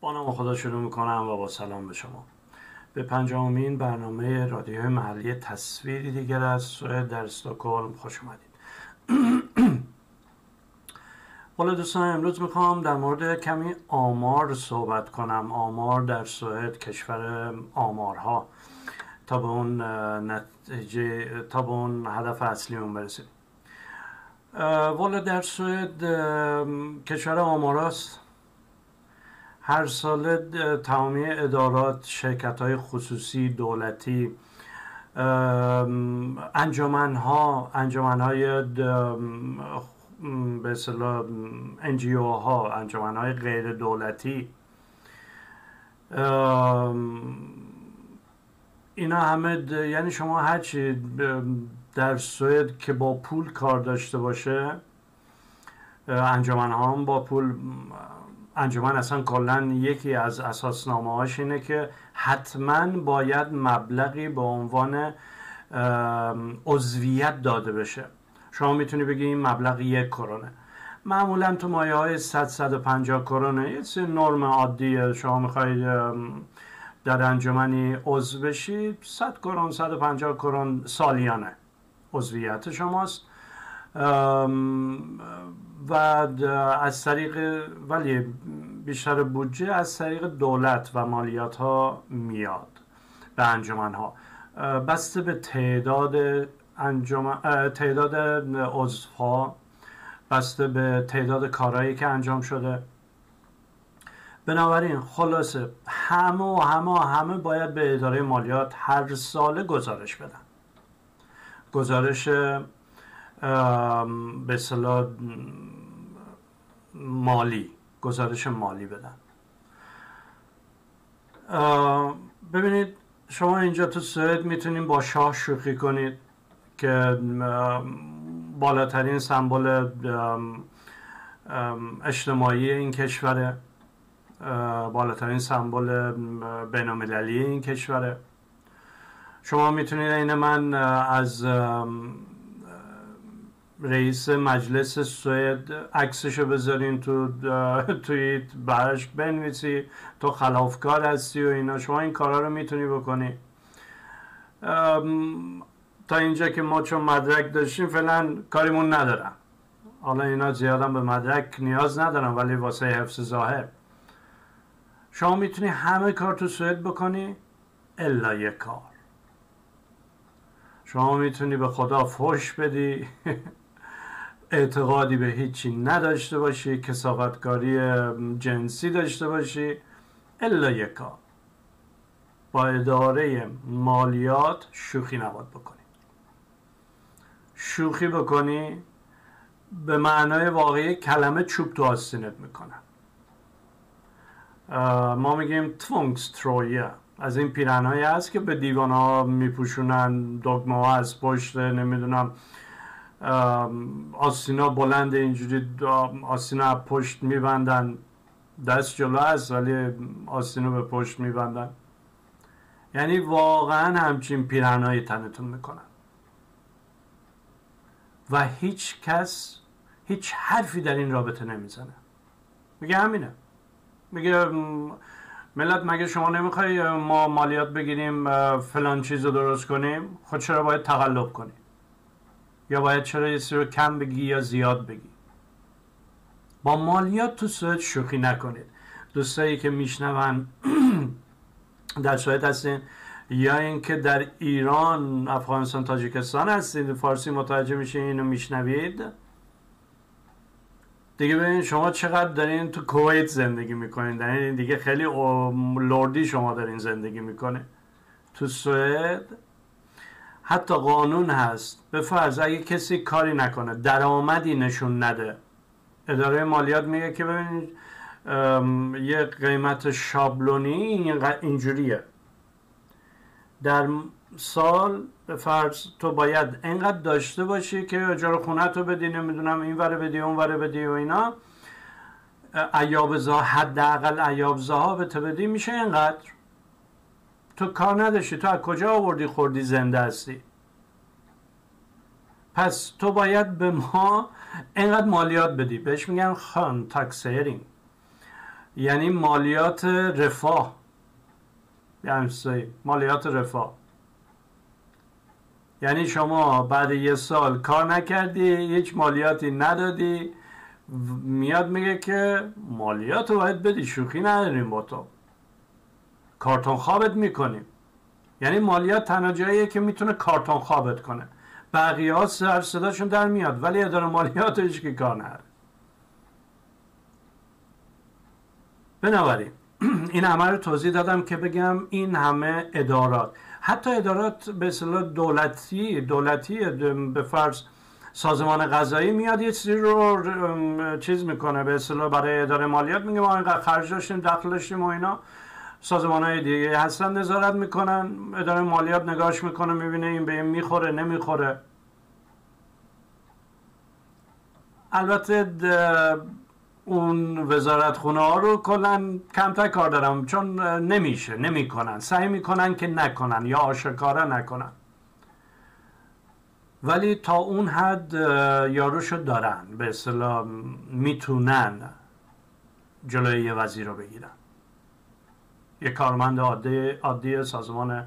با نام خدا شروع می‌کنم و با سلام به شما. به پنجمین برنامه رادیو محلی تصویری دیگر از سوئد در استکهلم خوش اومدید. حالا دوستان امروز می‌خوام در مورد کمی آمار صحبت کنم. آمار در سوئد کشور آمارها. تا به اون نتیجه تا به اون هدف اصلیمون برسیم. والا در سوئد کشور آماراست هر سال تمامی ادارات شرکت های خصوصی دولتی انجمن ها انجمن های به اصطلاح انجیو ها انجمن های غیر دولتی. اینا همه یعنی شما هرچی در سوئد که با پول کار داشته باشه انجمن ها هم با پول انجمن اصلا کلا یکی از اساسنامه هاش اینه که حتما باید مبلغی به عنوان عضویت داده بشه. شما می‌تونی بگی این مبلغ یک کرونه. معمولا تو مایه های 100 150 کرونه. یه نرم عادیه. شما می‌خواید در انجمنی عضو بشید 100 کرون 150 کرون سالیانه عضویت شماست. و از طریق ولی بیشتر بودجه از طریق دولت و مالیات ها میاد به انجمن ها بسته به تعداد انجمن تعداد عضو ها بسته به تعداد کارهایی که انجام شده. بنابراین خلاصه همه و همه همه باید به اداره مالیات هر ساله گزارش بدن. گزارش به صلاح مالی گزارش مالی بدن. ببینید شما اینجا تو سوئد می‌تونید با شاه شوخی کنید که بالاترین سمبل اجتماعی این کشوره. بالاترین سمبل بینالمللی این کشوره. شما می‌تونید این من از رئیس مجلس سوئد عکسشو بذارین تو توییت براش بنویسی تو خلافکار هستی و اینا. شما این کارا رو می‌تونی بکنی. تا اینجا که ما چون مدرک داشتیم فعلا کاریمون ندارم. حالا اینا زیادم به مدرک نیاز ندارم ولی واسه حفظ ظاهر. شما می‌تونی همه کار تو سوئد بکنی؟ الا یک کار. شما می‌تونی به خدا فش بدی. اعتقادی به هیچی نداشته باشی کساقتکاری جنسی داشته باشی الا یک کار با اداره مالیات شوخی نباید بکنی. شوخی بکنی به معنای واقعی کلمه چوب تو آستینت می‌کنن ما میگیم تونگسترویه از این پیرنهایی هست که به دیوان ها میپوشونن دگمه ها از پشت نمی‌دونم آسینا بلند اینجوری آسینا پشت میبندن دست جلو هست ولی آسینا به پشت میبندن. یعنی واقعا همچین پیرنهایی تنتون می‌کنن. و هیچ کس هیچ حرفی در این رابطه نمی‌زنه. میگه همینه. میگه ملت مگه شما نمی‌خوای ما مالیات بگیریم فلان چیز رو درست کنیم؟ خود چرا باید تقلب کنیم؟ یا باید چرا یه رو کم بگی یا زیاد بگی؟ با مالیات تو سوئد شوخی نکنید. دوستایی که میشنون در سوئد هستین یا اینکه در ایران افغانستان تاجیکستان هستید فارسی متوجه میشه اینو میشنوید؟ دیگه ببینید شما چقدر دارین تو کویت زندگی می‌کنین. در این دیگه خیلی لردی شما دارین زندگی می‌کنه تو سوئد حتی قانون هست. به فرض اگه کسی کاری نکنه درآمدی نشون نده. اداره مالیات میگه که ببینید یه قیمت شابلونی اینجوریه. در سال به فرض تو باید انقدر داشته باشی که اجاره خونه تو بدی نمی‌دونم این وره بدی اون وره بدی و اینا. ایاب زها حداقل ایاب زها به تو بدی میشه اینقدر. تو کار نداشتی. تو از کجا آوردی خوردی زنده هستی؟ پس تو باید به ما اینقدر مالیات بدی. بهش میگن خان تاکسیرینگ یعنی مالیات رفاه. یعنی مالیات رفاه. یعنی شما بعد یه سال کار نکردی هیچ مالیاتی ندادی. میاد میگه که مالیات رو باید بدی. شوخی نداریم با تو. کارتون خوابت می‌کنیم. یعنی مالیات تنها جاییه که می‌تونه کارتون خوابت کنه. بقیه ها سر صداشون در میاد ولی اداره مالیات هیچ که کار نداره. بنابراین این همه رو توضیح دادم که بگم این همه ادارات. حتی ادارات به اصطلاح دولتی دولتی به فرض سازمان غذایی میاد یه چیزی رو چیز می‌کنه به اصطلاح برای اداره مالیات میگه ما اینقدر خرج داشتیم دخل داشتیم و اینا. سازمان های دیگه هستن نظارت می‌کنن اداره مالیات نگاش می‌کنه می‌بینه این به این می‌خوره نمی‌خوره. البته اون وزارت خونه ها رو کلا کمتر کار دارم چون نمیشه نمی‌کنن. سعی می‌کنن که نکنن یا آشکارا نکنن. ولی تا اون حد یاروشو دارن به اصطلاح می‌تونن جلوی یه وزیر رو بگیرن. یه کارمند عادی, عادی سازمان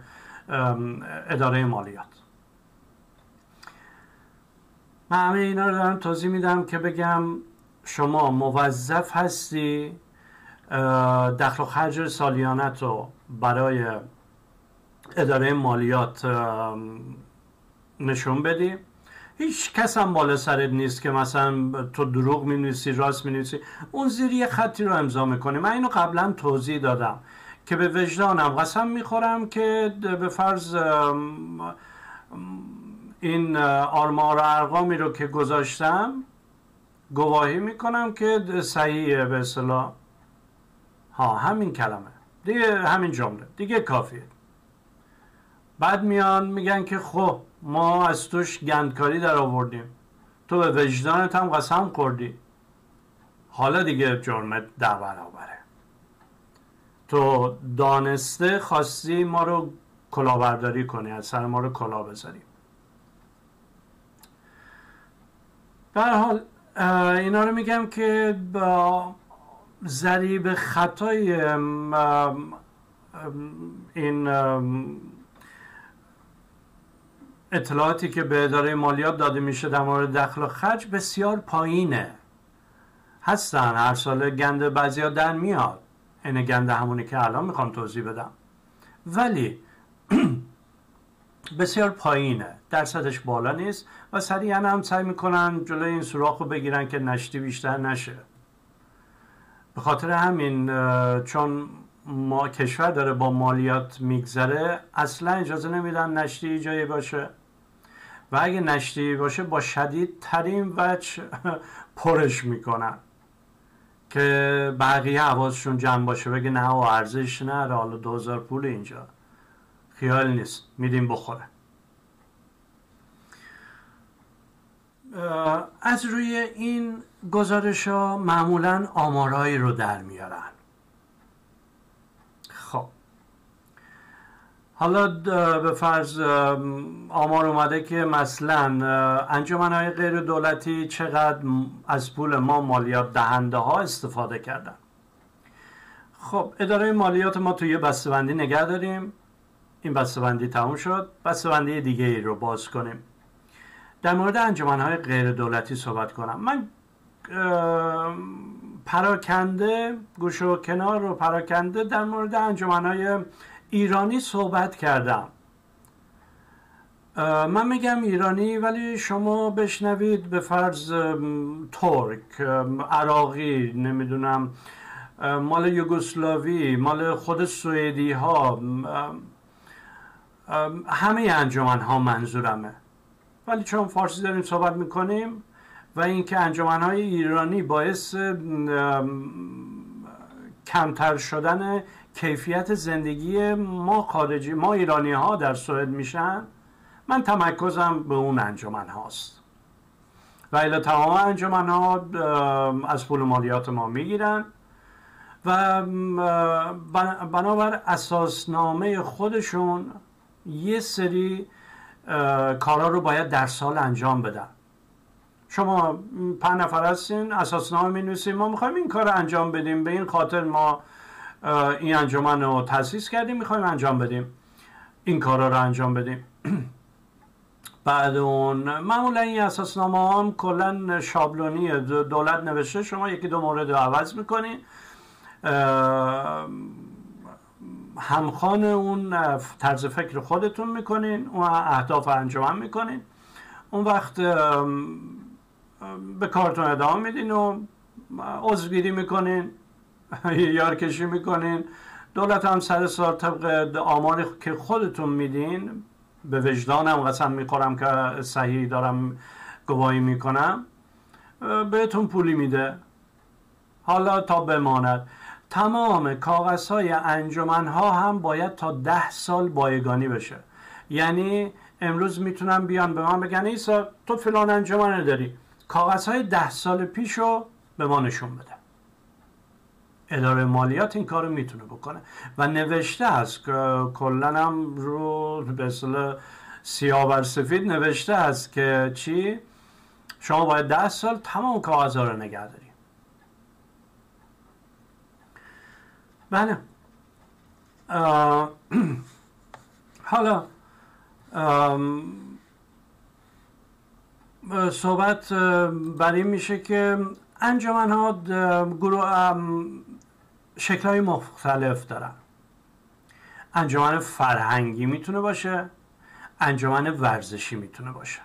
اداره مالیات. من همه اینا رو دارم توضیح میدم که بگم شما موظف هستی دخل و خرج سالیانت رو برای اداره مالیات نشون بدی. هیچ کس هم بالا سرت نیست که مثلا تو دروغ می نویسی راست می نویسی اون زیر یه خطی رو امضا می‌کنی. من اینو قبلا توضیح دادم. که به وجدانم قسم می‌خورم که به فرض این آرمار و ارقامی رو که گذاشتم گواهی می‌کنم که صحیحه به اصطلاح ها همین کلمه. دیگه همین جمله. دیگه کافیه. بعد میان میگن که خب ما از توش گندکاری در آوردیم. تو به وجدانت هم قسم خوردی. حالا دیگه جرمت در برابره. تو دانسته خواستی ما رو کلاهبرداری کنی از سر ما رو کلا بذاری. در حال اینا رو میگم که با ذریب خطای این اطلاعاتی که به اداره مالیات داده میشه در مورد دخل و خرج بسیار پایینه. هستن هر سال گنده بعضی در میاد. این گنده همونی که الان می‌خوام توضیح بدم. ولی بسیار پایینه. درصدش بالا نیست و سریعا هم سعی می‌کنن جلوی این سوراخ رو بگیرن که نشتی بیشتر نشه. به خاطر همین چون ما کشور داره با مالیات میگذره اصلا اجازه نمیدن نشتی جایی باشه. و اگه نشتی باشه با شدید ترین وجه پرش می‌کنن. که بقیه حواسشون جمع باشه بگه نه و ارزش نه حالا دوزار پول اینجا. خیال نیست میدیم بخوره. از روی این گزارش ها معمولا آمارهایی رو در میارن خب حالا به فرض آمار اومده که مثلا انجمن های غیر دولتی چقدر از پول ما مالیات دهنده ها استفاده کردن. خب اداره مالیات ما توی بسته‌بندی نگه داریم. این بسته‌بندی تموم شد. بسته‌بندی دیگه ای رو باز کنیم. در مورد انجمن های غیر دولتی صحبت کنم. من پراکنده گوش و کنار رو پراکنده در مورد انجمن های ایرانی صحبت کردم. من میگم ایرانی ولی شما بشنوید به فرض ترک عراقی نمی‌دونم مال یوگسلاوی مال خود سوئدی ها همه انجمن ها منظورمه. ولی چون فارسی داریم صحبت می‌کنیم و اینکه انجمن های ایرانی باعث کمتر شدن کیفیت زندگی ما خارجی ما ایرانی ها در سوئد میشن من تمرکزم به اون انجمن هاست. و الا تمام انجمن ها از پول مالیات ما می‌گیرن و بنابر اساسنامه خودشون یه سری کارا رو باید در سال انجام بدن. شما پنج نفر هستین اساسنامه می ما می‌خوایم این کار رو انجام بدیم به این خاطر ما این انجمن رو تاسیس کردیم می‌خوایم انجام بدیم. این کارا رو انجام بدیم. بعد اون معمولا این اساسنامه هم کلا شابلونی دولت نوشته شما یکی دو مورد رو عوض می‌کنین همخان اون طرز فکر خودتون می‌کنین اون اهداف انجام می‌کنین. اون وقت به کارتون ادامه میدین و عضوگیری می‌کنین. یارکشی می‌کنین. دولت هم سر سال طبق آماری که خودتون میدین به وجدانم قسم می‌خورم که صحیح دارم گواهی می‌کنم بهتون پولی میده. حالا تا بماند. تمام کاغذ های انجمن ها هم باید تا ده سال بایگانی بشه. یعنی امروز می‌تونم بیان به من بگن ایسا تو فلان انجمن داری. کاغذ های ده سال پیش رو به ما نشون بده. اداره مالیات این کار رو می‌تونه بکنه. و نوشته است که کلا هم رو به اصطلاح سیاه سفید نوشته است که چی؟ شما باید ده سال تمام کاغذ رو نگه داری. بله. حالا صحبت بر این میشه که انجمن ها گروه شکل های مختلف دارن. انجمن فرهنگی می‌تونه باشه انجمن ورزشی می‌تونه باشه.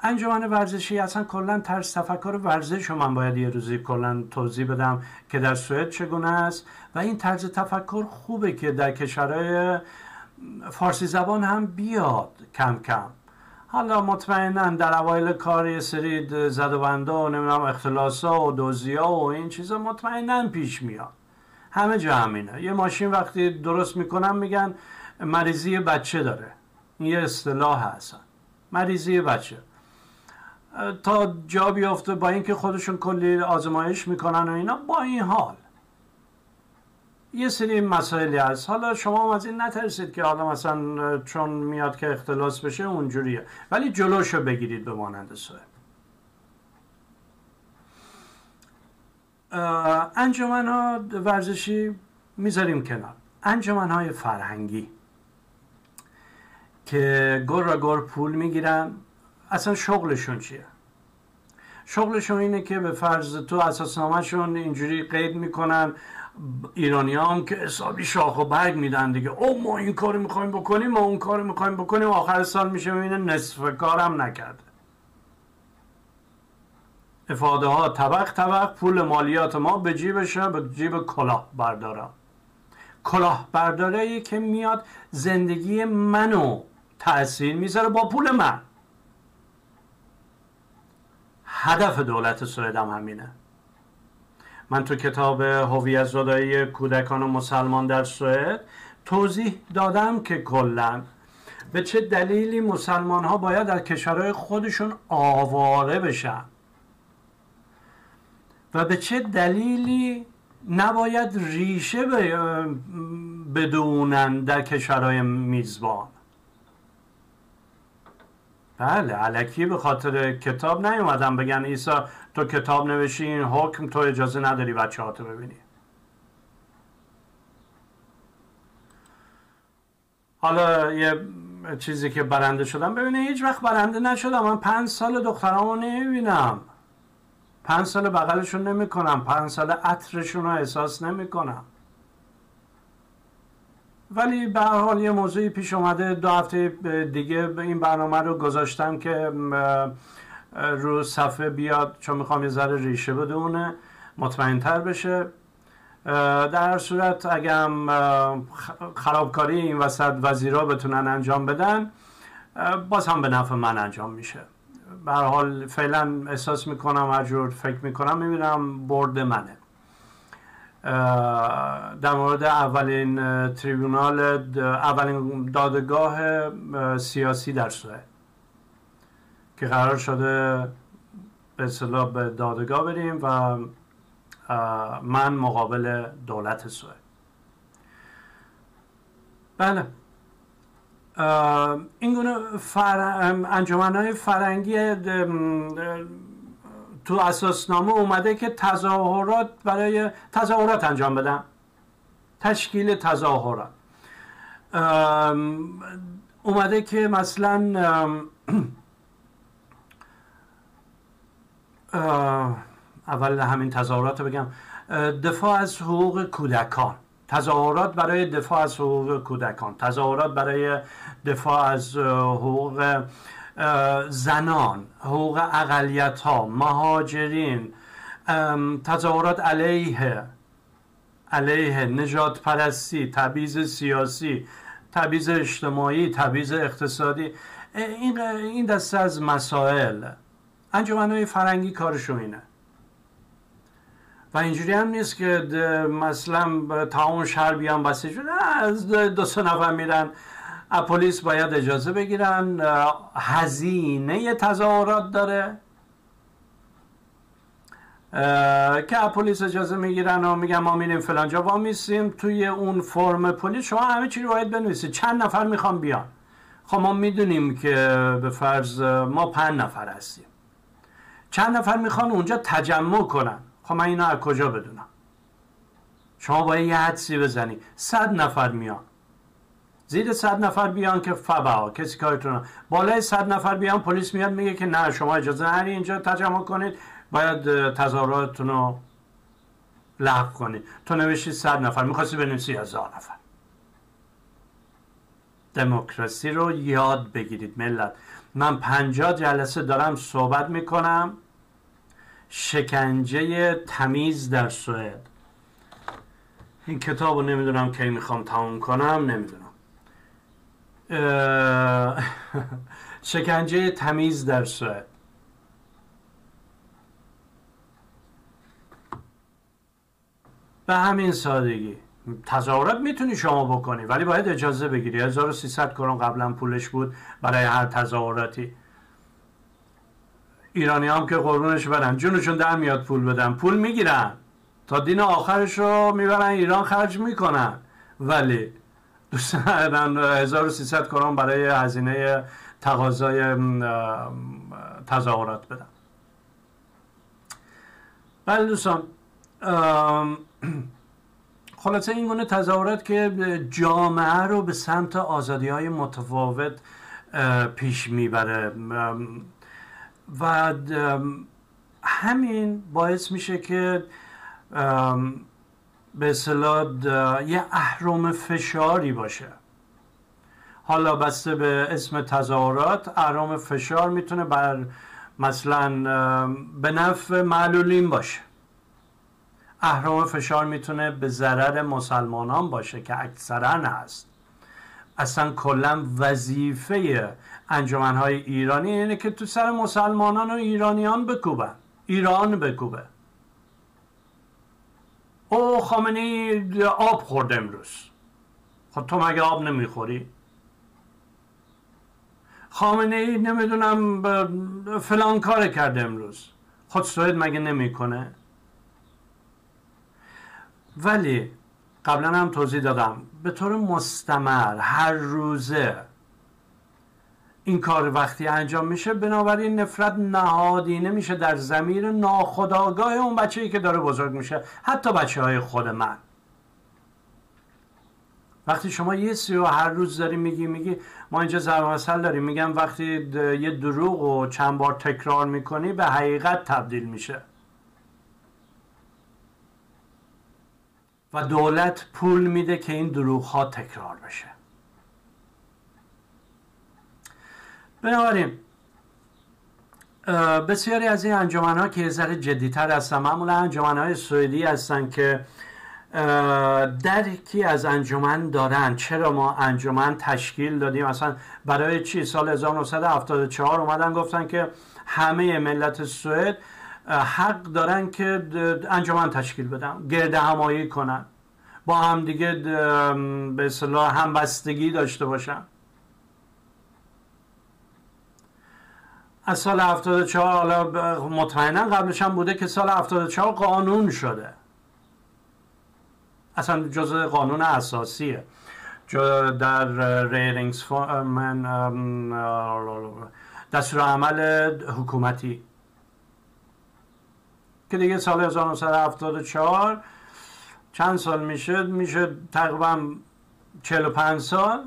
انجمن ورزشی اصلا کلا طرز تفکر ورزش رو من باید یه روزی کلا توضیح بدم که در سوئد چگونه است و این طرز تفکر خوبه که در کشورهای فارسی زبان هم بیاد کم کم. حالا مطمئنا در اوایل کار یه سری زد و نمی‌دونم اختلاسا و دوزیا و این چیزا مطمئنا پیش میاد. همه جا همینه. یه ماشین وقتی درست می‌کنن میگن مریضی بچه داره. یه اصطلاح هست مریضی بچه. تا جا بیافته با اینکه خودشون کلی آزمایش می‌کنن و اینا با این حال. یه سری مسائلی هست حالا شما از این نترسید که حالا مثلا چون میاد که اختلاس بشه اونجوریه. ولی جلوشو بگیرید به مانند سوه انجمن ها ورزشی می‌ذاریم کنار. انجمن های فرهنگی که گر و گر پول می‌گیرن. اصلا شغلشون چیه؟ شغلشون اینه که به فرض تو اساسنامهشون اینجوری قید می‌کنن. ایرانی هم که حسابی شاخ و برگ میدن دیگه. او ما این کار می‌خوایم بکنیم ما اون کار می‌خوایم بکنیم آخر سال میشه می‌بینه نصف کارم نکرده. افاده ها طبق طبق پول مالیات ما به جیبشه به جیب کلاه بردارم کلاه برداره که میاد زندگی منو تأثیر می‌ذاره با پول من. هدف دولت سوئد هم همینه. من تو کتاب هویت زدایی کودکان و مسلمان در سوئد توضیح دادم که کلا به چه دلیلی مسلمان ها باید در کشورهای خودشون آواره بشن و به چه دلیلی نباید ریشه بدونن در کشورهای میزبان. بله علکی به خاطر کتاب نیومدم بگن ایسا تو کتاب نوشی این حکم تو اجازه نداری بچه ها تو ببینی. حالا یه چیزی که برنده شدم ببینه هیچ وقت برنده نشدم. من پنج سال دخترامو نمی‌بینم. پنج سال بغلشون نمی‌کنم. پنج سال عطرشون رو احساس نمی‌کنم. ولی به هر حال یه موضوعی پیش اومده. دو هفته دیگه این برنامه رو گذاشتم که رو صفحه بیاد چون می‌خوام یه ذره ریشه بدونه مطمئن تر بشه در هر صورت اگر خرابکاری این وسط وزیرا بتونن انجام بدن باز هم به نفع من انجام میشه. به حال فعلا احساس می‌کنم هر جور فکر می‌کنم می‌بینم برد منه. در مورد اولین تریبونال اولین دادگاه سیاسی در سوئد که قرار شده به اصطلاح به دادگاه بریم و من مقابل دولت سوئد بله. این گونه فر... انجمن های فرنگی تو اساسنامه اومده که تظاهرات برای تظاهرات انجام بدن تشکیل تظاهرات. اومده که مثلا اول همین تظاهرات بگم. دفاع از حقوق کودکان. تظاهرات برای دفاع از حقوق کودکان. تظاهرات برای دفاع از حقوق زنان حقوق اقلیت ها مهاجرین تظاهرات علیه علیه نجات پرستی تبعیض سیاسی تبعیض اجتماعی تبعیض اقتصادی. این این دسته از مسائل. انجمنهای فرنگی کارشون اینه. و اینجوری هم نیست که مثلا تمام شهر بیان بسیج از دو سه نفر میرن. پلیس باید اجازه بگیرن هزینه تظاهرات داره. که پلیس اجازه می‌گیرن و میگن ما میریم فلانجا با میسیم توی اون فرم پلیس شما همه چی رو باید بنویسید. چند نفر می‌خوام بیان؟ خب ما می‌دونیم که به فرض ما پنج نفر هستیم. چند نفر می‌خوان اونجا تجمع کنن؟ خب من اینا از کجا بدونم؟ شما باید یه حدسی بزنی. صد نفر میان. زیر صد نفر بیان که فبا کسی کارتون بالای صد نفر بیان پلیس میاد میگه که نه شما اجازه نری اینجا تجمع کنید. باید تظاهراتتون رو لغو کنید تو نوشتی صد نفر می‌خواستی بنویسی هزار نفر. دموکراسی رو یاد بگیرید ملت. من پنجاه جلسه دارم صحبت می‌کنم. شکنجه تمیز در سوئد. این کتاب رو نمی‌دونم کی می‌خوام تموم کنم نمی‌دونم. شکنجه تمیز در سوئد به همین سادگی. تظاهرات می‌تونی شما بکنی ولی باید اجازه بگیری. 1300 کرون قبلا پولش بود برای هر تظاهراتی. ایرانی هم که قربونش برن. جونشون در میاد پول بدن. پول می‌گیرن. تا دین آخرش رو می‌برن ایران خرج می‌کنن. ولی 1300 کرون برای هزینه تقاضای تظاهرات بدن بله دوستان خلاصه این گونه تظاهرات که جامعه رو به سمت آزادی های متفاوت پیش می‌بره. و همین باعث میشه که به اصطلاح یه اهرم فشاری باشه. حالا بسته به اسم تظاهرات اهرام فشار می‌تونه بر مثلا به نفع معلولین باشه. اهرام فشار می‌تونه به ضرر مسلمانان باشه که اکثرا هست. اصلا کلا وظیفه انجمنهای ایرانی اینه که تو سر مسلمانان و ایرانیان بکوبن ایران بکوبه. او خامنه آب خورد امروز. خب تو مگه آب نمی‌خوری؟ خامنه ای نمی‌دونم فلان کار کرده امروز. خود سوید مگه نمی‌کنه؟ ولی قبلا هم توضیح دادم. به طور مستمر هر روزه این کار وقتی انجام میشه بنابراین نفرت نهادینه میشه در زمیر ناخداگاه اون بچه ای که داره بزرگ میشه حتی بچه های خود من. وقتی شما یه سی و هر روز داری میگی میگی ما اینجا ضرب مثل داریم میگم وقتی یه دروغ و چند بار تکرار می‌کنی به حقیقت تبدیل میشه. و دولت پول میده که این دروغ ها تکرار بشه. بنابراین بسیاری از این انجمن ها که یه ذره جدیتر هستن معمولا انجمن های سوئدی هستن که درکی از انجمن دارن. چرا ما انجمن تشکیل دادیم؟ اصلا برای چی؟ سال 1974 اومدن گفتن که همه ملت سوئد حق دارن که انجمن تشکیل بدن گرد همایی کنن با هم دیگه به اصطلاح همبستگی داشته باشن. از سال 74 حالا مطمئنا قبلش هم بوده که سال 74 قانون شده. اصلا جزء قانون اساسیه. در ریلینگز من دستور عمل حکومتی. که دیگه سال 1974 چند سال میشه میشه تقریبا 45 سال.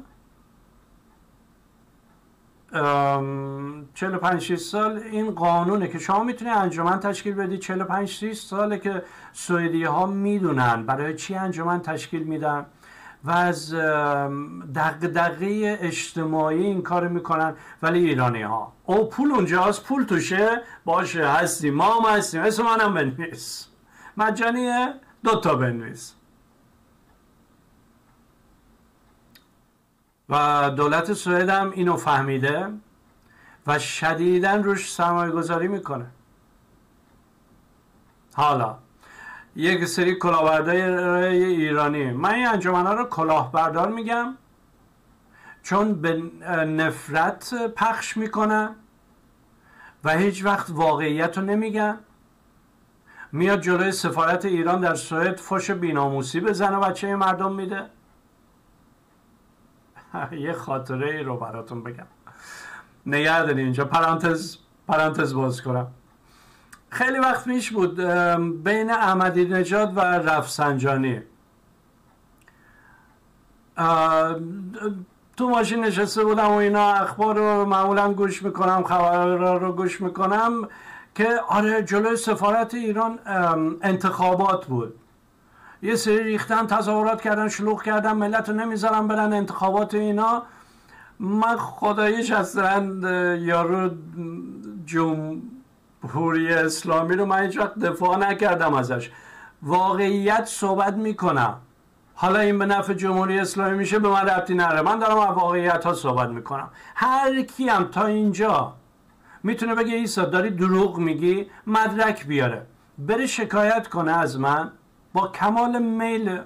45 6 سال این قانونه که شما می‌تونی انجمن تشکیل بدی 45 6 ساله که سوئدی ها می‌دونن برای چی انجمن تشکیل میدن و از دقدقه اجتماعی این کار می‌کنن ولی ایرانی ها او پول اونجاست پول توشه باشه هستیم ما هم هستیم اسم منم بنویس. مجانیه دوتا بنویس. و دولت سوئد هم اینو فهمیده و شدیدا روش سرمایه گذاری می‌کنه. حالا یک سری کلاهبردار ایرانی من این انجمن ها رو کلاهبردار میگم چون به نفرت پخش می‌کنن و هیچ وقت واقعیت رو نمیگن میاد جلوی سفارت ایران در سوئد فش بیناموسی بزنه بچه مردم میده. یه خاطره رو براتون بگم. نگه داری اینجا. پرانتز پرانتز باز کنم. خیلی وقت میش بود بین احمدی نژاد و رفسنجانی. تو ماشین نشسته بودم و اینا اخبار رو معمولا گوش می‌کنم خبر رو گوش می‌کنم که آره جلوی سفارت ایران انتخابات بود. یه سری ریختن تظاهرات کردن شلوغ کردن ملت رو نمی‌ذارن برن انتخابات اینا. من خدایش اصلا یارو جمهوری اسلامی رو من هیچ دفاع نکردم ازش. واقعیت صحبت می‌کنم. حالا این به نفع جمهوری اسلامی میشه به من ربطی نره من دارم واقعیت ها صحبت می‌کنم. هر کیم تا اینجا می‌تونه بگه ایسا داری دروغ میگی مدرک بیاره. بره شکایت کنه از من. با کمال میل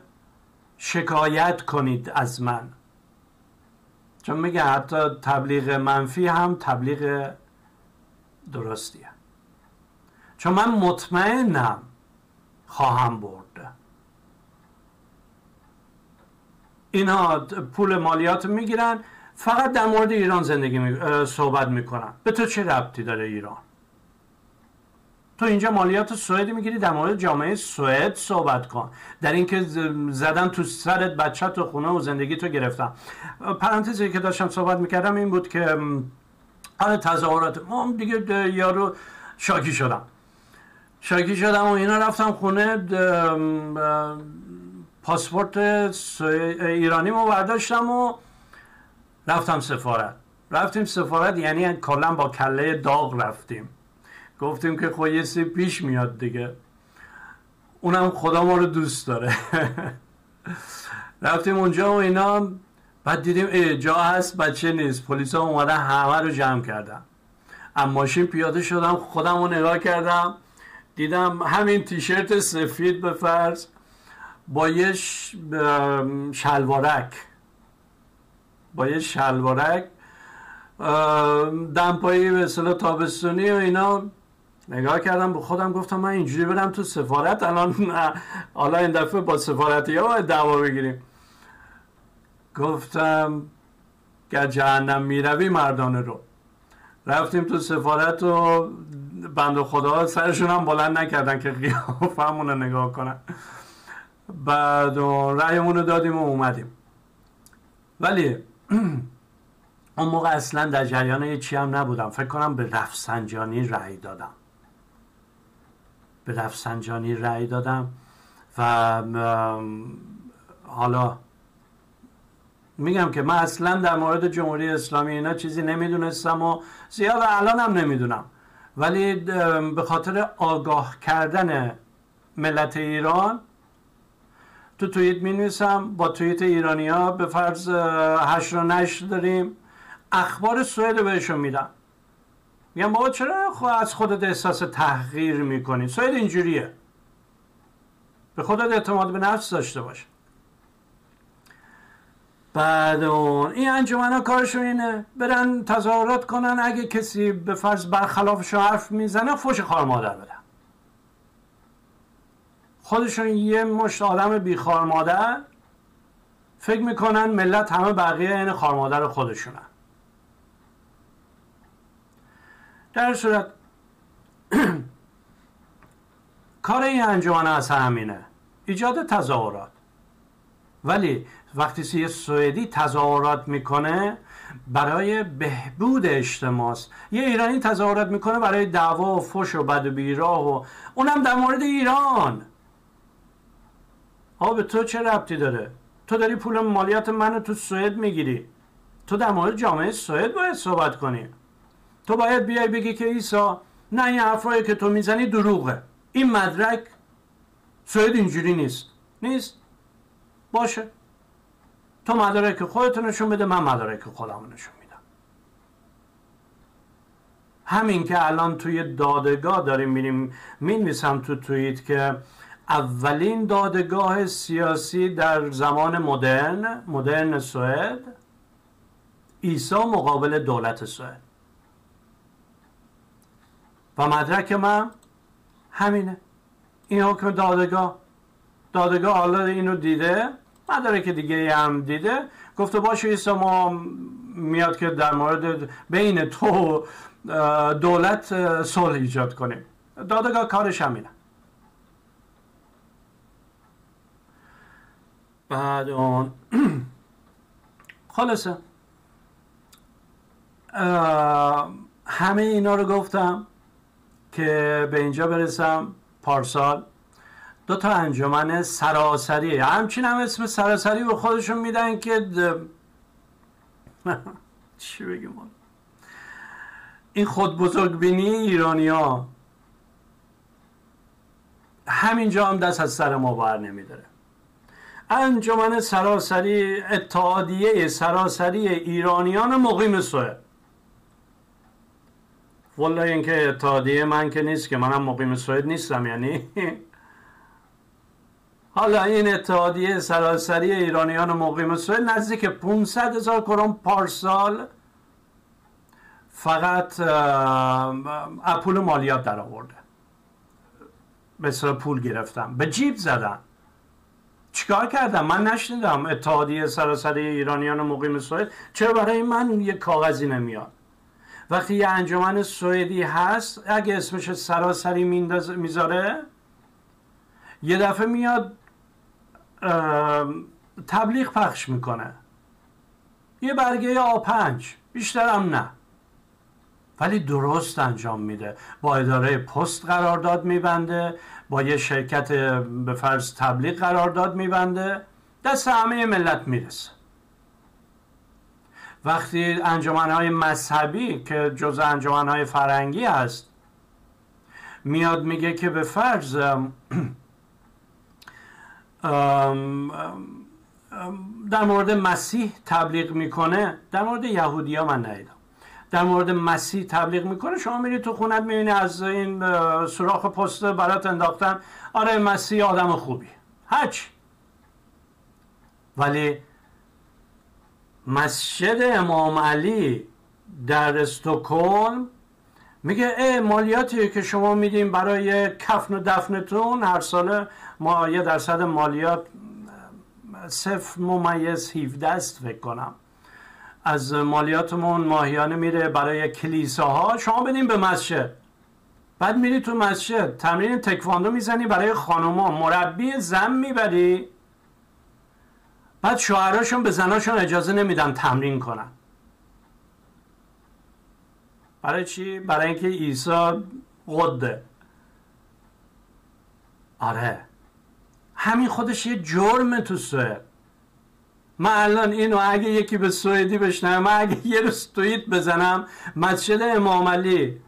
شکایت کنید از من. چون میگه حتی تبلیغ منفی هم تبلیغ درستیه. چون من مطمئنم خواهم برد. اینها پول مالیات می‌گیرن فقط در مورد ایران زندگی می... صحبت می‌کنن. به تو چه ربطی داره ایران؟ تو اینجا مالیات سوئدی می‌گیری در مورد جامعه سوئد صحبت کن. در اینکه زدن تو سرت بچه تو خونه و زندگی تو گرفتم پرانتزی که داشتم صحبت می‌کردم این بود که آره تظاهرات. ما دیگه یارو شاکی شدم. شاکی شدم و اینا رفتم خونه پاسپورت ایرانی رو برداشتم و رفتم سفارت. رفتیم سفارت یعنی کلا با کله داغ رفتیم. گفتیم که خب یه سی پیش میاد دیگه. اونم خدا ما رو دوست داره. رفتیم اونجا و اینا بعد دیدیم ای جا هست بچه نیست. پلیس ها اومدن همه رو جمع کردم اما ماشین پیاده شدم خودم رو نگاه کردم. دیدم همین تیشرت سفید به فرض با یه شلوارک. با یه شلوارک دمپایی به اصطلاح تابستونی و اینا. نگاه کردم به خودم گفتم من اینجوری برم تو سفارت الان حالا این دفعه با سفارتی ها دعوا بگیریم. گفتم گر جهنم می‌روی مردانه رو. رفتیم تو سفارت و بند خدا سرشون هم بلند نکردن که قیافمون رو نگاه کنن. بعد رأیمون رو دادیم و اومدیم. ولی اون موقع اصلا در جریان چی هم نبودم. فکر کنم به رفسنجانی رأی دادم. به رفسنجانی رأی دادم و حالا میگم که من اصلا در مورد جمهوری اسلامی اینا چیزی نمی‌دونستم و زیاد الان هم نمی‌دونم. ولی به خاطر آگاه کردن ملت ایران تو توییت می نویسم با توییت ایرانی ها به فرض هشت و نشر داریم اخبار سوئد بهشون میدم. میگم بابا چرا از خودت احساس تحقیر می‌کنی؟ سوئد اینجوریه. به خودت اعتماد به نفس داشته باش. بعد اون این انجمن ها کارشون اینه. برن تظاهرات کنن. اگه کسی به فرض برخلافش حرف می‌زنه فوش خار مادر بدن خودشون یه مشت آدم بیخار مادر. فکر می‌کنن ملت همه بقیه این خارمادر خودشونن در صورت کار این انجمن اصلا همینه. ایجاد تظاهرات. ولی وقتی یه سوئدی تظاهرات می‌کنه برای بهبود اجتماع یه ایرانی تظاهرات می‌کنه برای دعوا و فش و بد و بیراه و اونم در مورد ایران. به تو چه ربطی داره؟ تو داری پول مالیات منو تو سوئد می‌گیری. تو در مورد جامعه سوئد باید صحبت کنی. تو باید بیای بگی که ایسا نه این حرفایی که تو می‌زنی دروغه. این مدرک سوئد اینجوری نیست. نیست؟ باشه. تو مدارک خودتو نشون بده من مدارک خودم نشون میدم. همین که الان توی دادگاه داریم میریم می‌نویسم تو توییت که اولین دادگاه سیاسی در زمان مدرن مدرن سوئد ایسا مقابل دولت سوئد. و مدرک من همینه. این حکم دادگاه. دادگاه حالا اینو دیده. مدارک دیگه هم دیده. گفته باشه ایسا ما میاد که در مورد بین تو دولت صلح ایجاد کنیم. دادگاه کارش همینه. بعد اون خلاصه. همه اینا رو گفتم. که به اینجا برسم پارسال. دو تا انجمن سراسری همچین هم اسم سراسری به خودشون میدن که چی بگیم؟ این خود بزرگ بینی ایرانی ها همینجا هم دست از سر ما بر نمیداره. انجمن سراسری اتحادیه سراسری ایرانیان مقیم سوئد. والا اینکه اتحادیه من که نیست که منم مقیم سوئد نیستم یعنی حالا این اتحادیه سراسری ایرانیان مقیم سوئد نزدیک 500 هزار کرون پارسال فقط اپول مالیات در آورده. مثل پول گرفتم. به جیب زدن چیکار کردم؟ من نشنیدم اتحادیه سراسری ایرانیان مقیم سوئد چرا برای من یه کاغذی نمیاد. وقتی یه انجمن سوئدی هست اگه اسمش سراسری می‌ذاره یه دفعه میاد تبلیغ پخش می‌کنه. یه برگه آ پنج. بیشترم نه. ولی درست انجام میده. با اداره پست قرارداد میبنده. با یه شرکت به فرض تبلیغ قرارداد میبنده. دست همه ملت می‌رسه. وقتی های مذهبی که جز های فرنگی هست میاد میگه که به فرض در مورد مسیح تبلیغ می‌کنه در مورد یهودی ها من ندیدم. در مورد مسیح تبلیغ می‌کنه شما میری تو خونت می‌بینی از این سوراخ پست برات انداختن. آره مسیح آدم خوبی هچ ولی مسجد امام علی در استکهلم میگه ای مالیاتی که شما میدین برای کفن و دفنتون هر ساله ما یه درصد مالیات صفر ممیز 17 است فکر کنم. از مالیاتمون ماهیانه میره برای کلیساها شما بدین به مسجد. بعد میری تو مسجد تمرین تکواندو می‌زنی برای خانوما مربی زن می‌بری. بعد شوهراشون به زناشون اجازه نمیدن تمرین کنن. برای چی؟ برای اینکه عیسی قده آره. همین خودش یه جرمه تو سوئد. من الان اینو اگه یکی به سوئدی بشنم من اگه یه روز توییت بزنم مسجد امام علی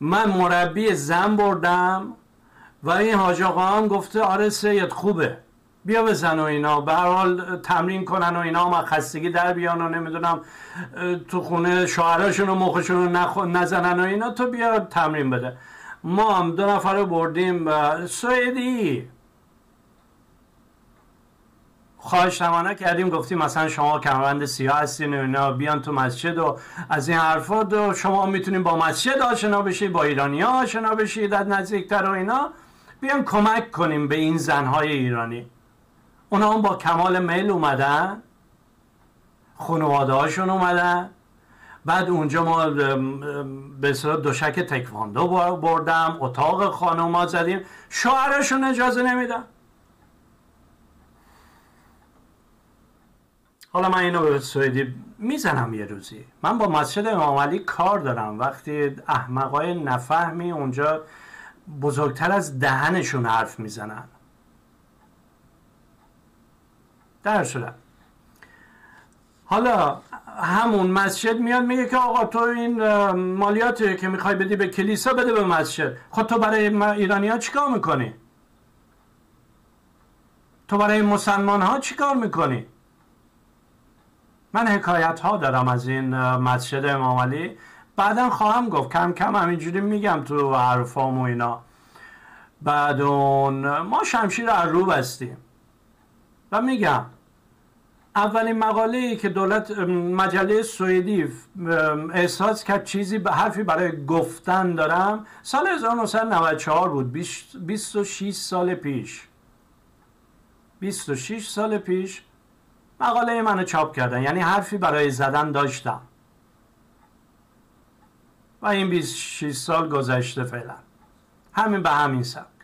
من مربی زن بردم و این حاج هم گفته آره سید خوبه. بیا بزن و اینا. به حال تمرین کنن و اینا ما خستگی در بیان و نمی‌دونم تو خونه شوهراشون و مخشون رو نزنن و اینا تو بیا تمرین بده. ما هم دو نفر رو بردیم سوئدی. خواهش نمانه کردیم گفتیم مثلا شما کمربند سیاه هستین و اینا بیان تو مسجد و از این حرفات و شما می‌تونیم با مسجد آشنا بشید با ایرانی آشنا بشید از نزدیکتر و اینا. بیان کمک کنیم به این زنهای ایرانی. اونا هم با کمال میل اومدن. خانواده هاشون اومدن. بعد اونجا ما به دوشک تکواندو بردم. اتاق خانوما زدیم. شوهرشون اجازه نمیدن. حالا من اینو به سویدی می‌زنم یه روزی. من با مسجد امام علی کار دارم. وقتی احمقای نفهمی اونجا بزرگتر از دهنشون حرف می‌زنن. در صورت حالا همون مسجد میاد میگه که آقا تو این مالیاتی که می‌خوای بدی به کلیسا بده به مسجد. خود تو برای ایرانی ها چیکار می‌کنی؟ تو برای مسلمان ها چیکار می‌کنی؟ من حکایت ها دارم از این مسجد امام علی. بعدا خواهم گفت کم کم همینجوری میگم تو حرفام و اینا. بعد اون ما شمشیر رو بستیم. و میگم اولین مقاله ای که دولت مجله سوئدی احساس کرد چیزی به حرفی برای گفتن دارم سال 1994 بود 26 سال پیش. 26 سال پیش مقاله منو چاپ کردن یعنی حرفی برای زدن داشتم. و این 26 سال گذشته فعلا. همین به همین سبک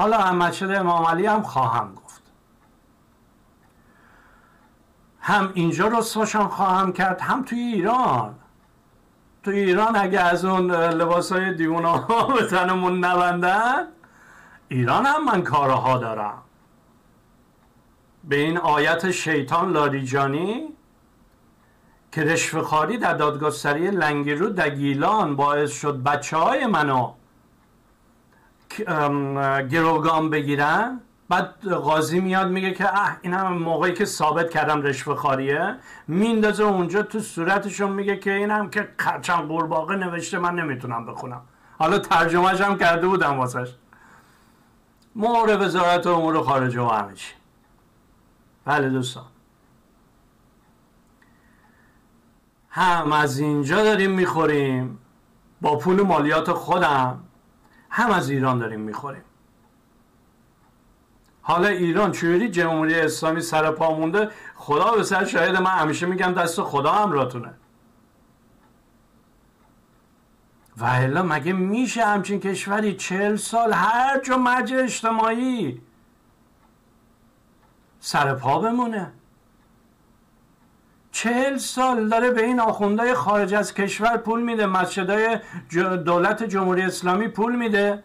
حالا مسجد امام علی هم خواهم گفت. هم اینجا رسواشان خواهم کرد هم توی ایران. توی ایران اگه از اون لباس های ها به تنمون نبندن ایران هم من کارها دارم. به این آیت شیطان لاریجانی که رشوهخواری در دادگستری لنگرو در گیلان باعث شد بچه های منو گروگان بگیرن. بعد قاضی میاد میگه که اه این هم موقعی که ثابت کردم رشوه خاریه. میندازه اونجا تو صورتشون میگه که این هم که خرچان قورباغه نوشته من نمی‌تونم بخونم. حالا ترجمهش هم کرده بودم واسش. مهر وزارت امور خارجه و همه چی بله دوستان. هم از اینجا داریم می‌خوریم. با پول مالیات خودم. هم از ایران داریم می‌خوریم. حالا ایران چوری جمهوری اسلامی سر پا مونده؟ خدا به سر شاهد من همیشه میگم دست خدا همراهتونه و الا مگه میشه همچین کشوری چهل سال هر جا مرج اجتماعی سر پا بمونه؟ چهل سال داره به این آخوندهای خارج از کشور پول میده مسجدهای دولت جمهوری اسلامی پول میده.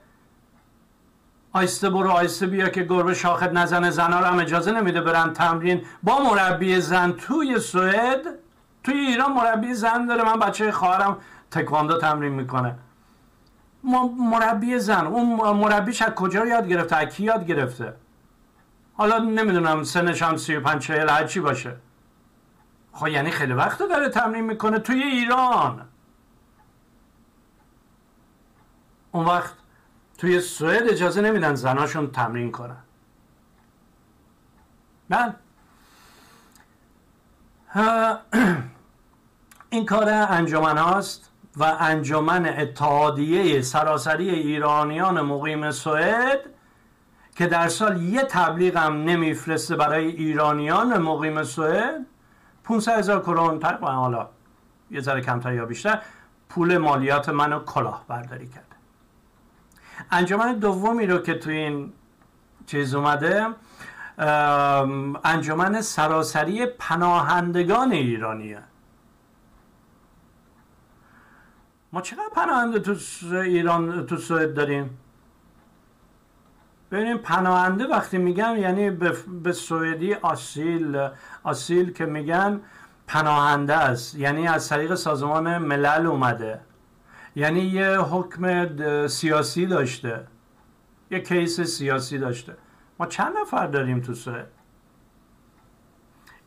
آیسته برو آیسته بیا که گربه شاخت نزنه زنا رو هم اجازه نمیده برن تمرین. با مربی زن توی سوئد توی ایران مربی زن داره. من بچه خواهرم تکواندو تمرین می‌کنه. مربی زن اون مربیش از کجا یاد گرفته؟ از کی یاد گرفته؟ حالا نمی‌دونم سنش هم سی و پنج چهل هرچی باشه. خب یعنی خیلی وقت داره تمرین می‌کنه توی ایران. اون وقت توی سوئد اجازه نمیدن زناشون تمرین کنن. من این کار انجمن هاست و انجمن اتحادیه سراسری ایرانیان مقیم سوئد که در سال یه تبلیغ هم نمیفرسته برای ایرانیان مقیم سوئد. 500 هزار کرون حالا یه ذره کمتر یا بیشتر پول مالیات منو کلاه برداری کرده انجمن دومی رو که تو این چیز اومده انجمن سراسری پناهندگان ایرانیه. ما چقدر پناهنده تو ایران تو سوئد داریم؟ ببینیم پناهنده وقتی میگن یعنی به سوئدی آسیل آسیل که میگن پناهنده است. یعنی از طریق سازمان ملل اومده. یعنی یه حکم سیاسی داشته. یه کیس سیاسی داشته. ما چند نفر داریم تو سوئد؟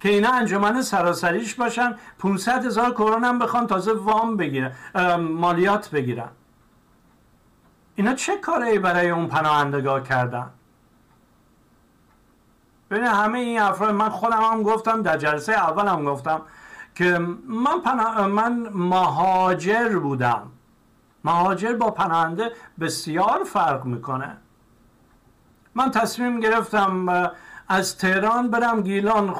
که اینا انجمن سراسریش باشن 500 هزار کرون هم بخوان تازه وام بگیرن مالیات بگیرن. اینا چه کاری برای اون پناهندگاه کردن؟ ببین همه این افراد من خودم هم گفتم در جلسه اول هم گفتم که من, پناه... من مهاجر بودم. مهاجر با پناهنده بسیار فرق می‌کنه. من تصمیم گرفتم از تهران برم گیلان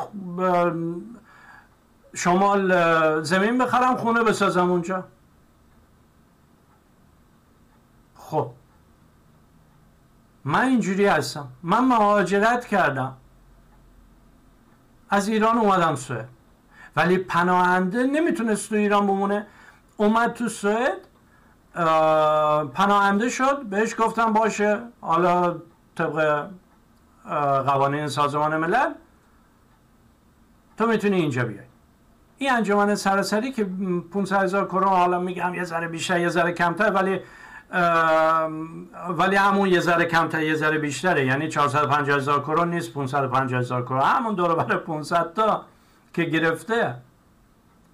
شمال زمین بخرم خونه بسازم اونجا. خب. من اینجوری هستم. من مهاجرت کردم. از ایران اومدم سوئد. ولی پناهنده نمی‌تونست تو ایران بمونه. اومد تو سوئد پناهنده شد. بهش گفتم باشه. حالا طبق قوانین سازمان ملل تو می‌تونی اینجا بیای. این انجمن سراسری که 500 هزار کرون حالا میگم یه ذره بیشتر یه ذره کمتر ولی ولی همون یه ذره کمتر یه ذره بیشتره. یعنی 450 هزار کرون نیست 550 هزار کرون. همون دور برای 500 تا که گرفته.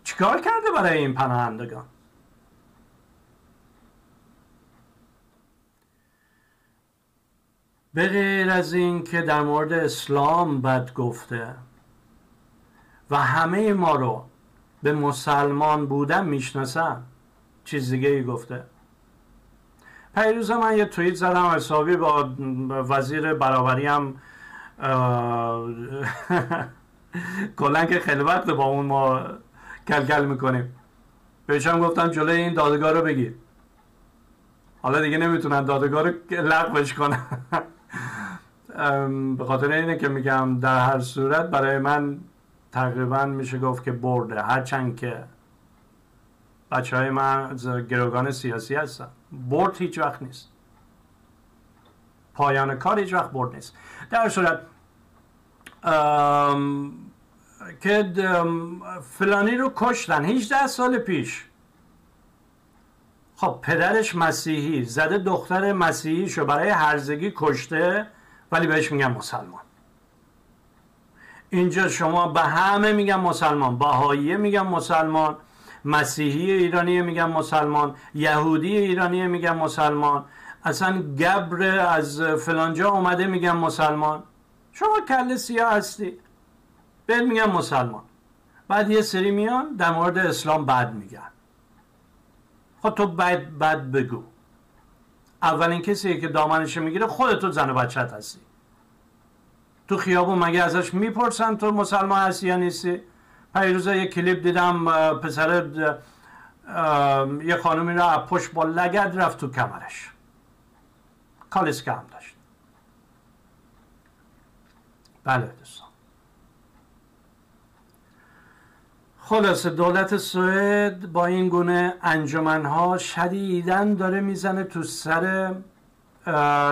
چیکار کرده برای این پناهندگان؟ به غیر از این که در مورد اسلام بد گفته و همه ما رو به مسلمان بودن می‌شناسن چیز دیگه ای گفته. پیروز من یه توییت زدم حسابی با وزیر برابری هم کلا که خیلی وقت با اون ما کلکل می‌کنیم. بهش هم گفتم جلوی این دادگاه رو بگیر. حالا دیگه نمی‌تونن دادگاه رو لغوش کنن. به خاطر اینه که میگم در هر صورت برای من تقریبا میشه گفت که برده. هرچند که بچه های من گروگان سیاسی هستن. برد هیچ وقت نیست. پایان کار هیچ وقت برد نیست. در صورت که فلانی رو کشتن 18 سال پیش. خب پدرش مسیحی زده دختر مسیحی شو برای هرزگی کشته ولی بهش میگن مسلمان. اینجا شما به همه میگن مسلمان بهاییه میگن مسلمان. مسیحی ایرانی میگن مسلمان یهودی ایرانی میگن مسلمان. اصلا گبر از فلانجا اومده میگن مسلمان. شما کل سیاه هستی. بهت میگن مسلمان. بعد یه سری میان در مورد اسلام بد میگن. خب تو بد بد بگو. اولین کسی که دامنش می‌گیره خودتو زن و بچت هستی. تو خیابون مگه ازش می‌پرسن تو مسلمان هستی یا نیستی؟ پیروزا یه کلیپ دیدم پسر یه خانمی را پشت با لگد رفت تو کمرش. کالسکه هم داشت. بله دوستان. خلاصه دولت سوئد با این گونه انجمنها شدیدن داره می‌زنه تو سر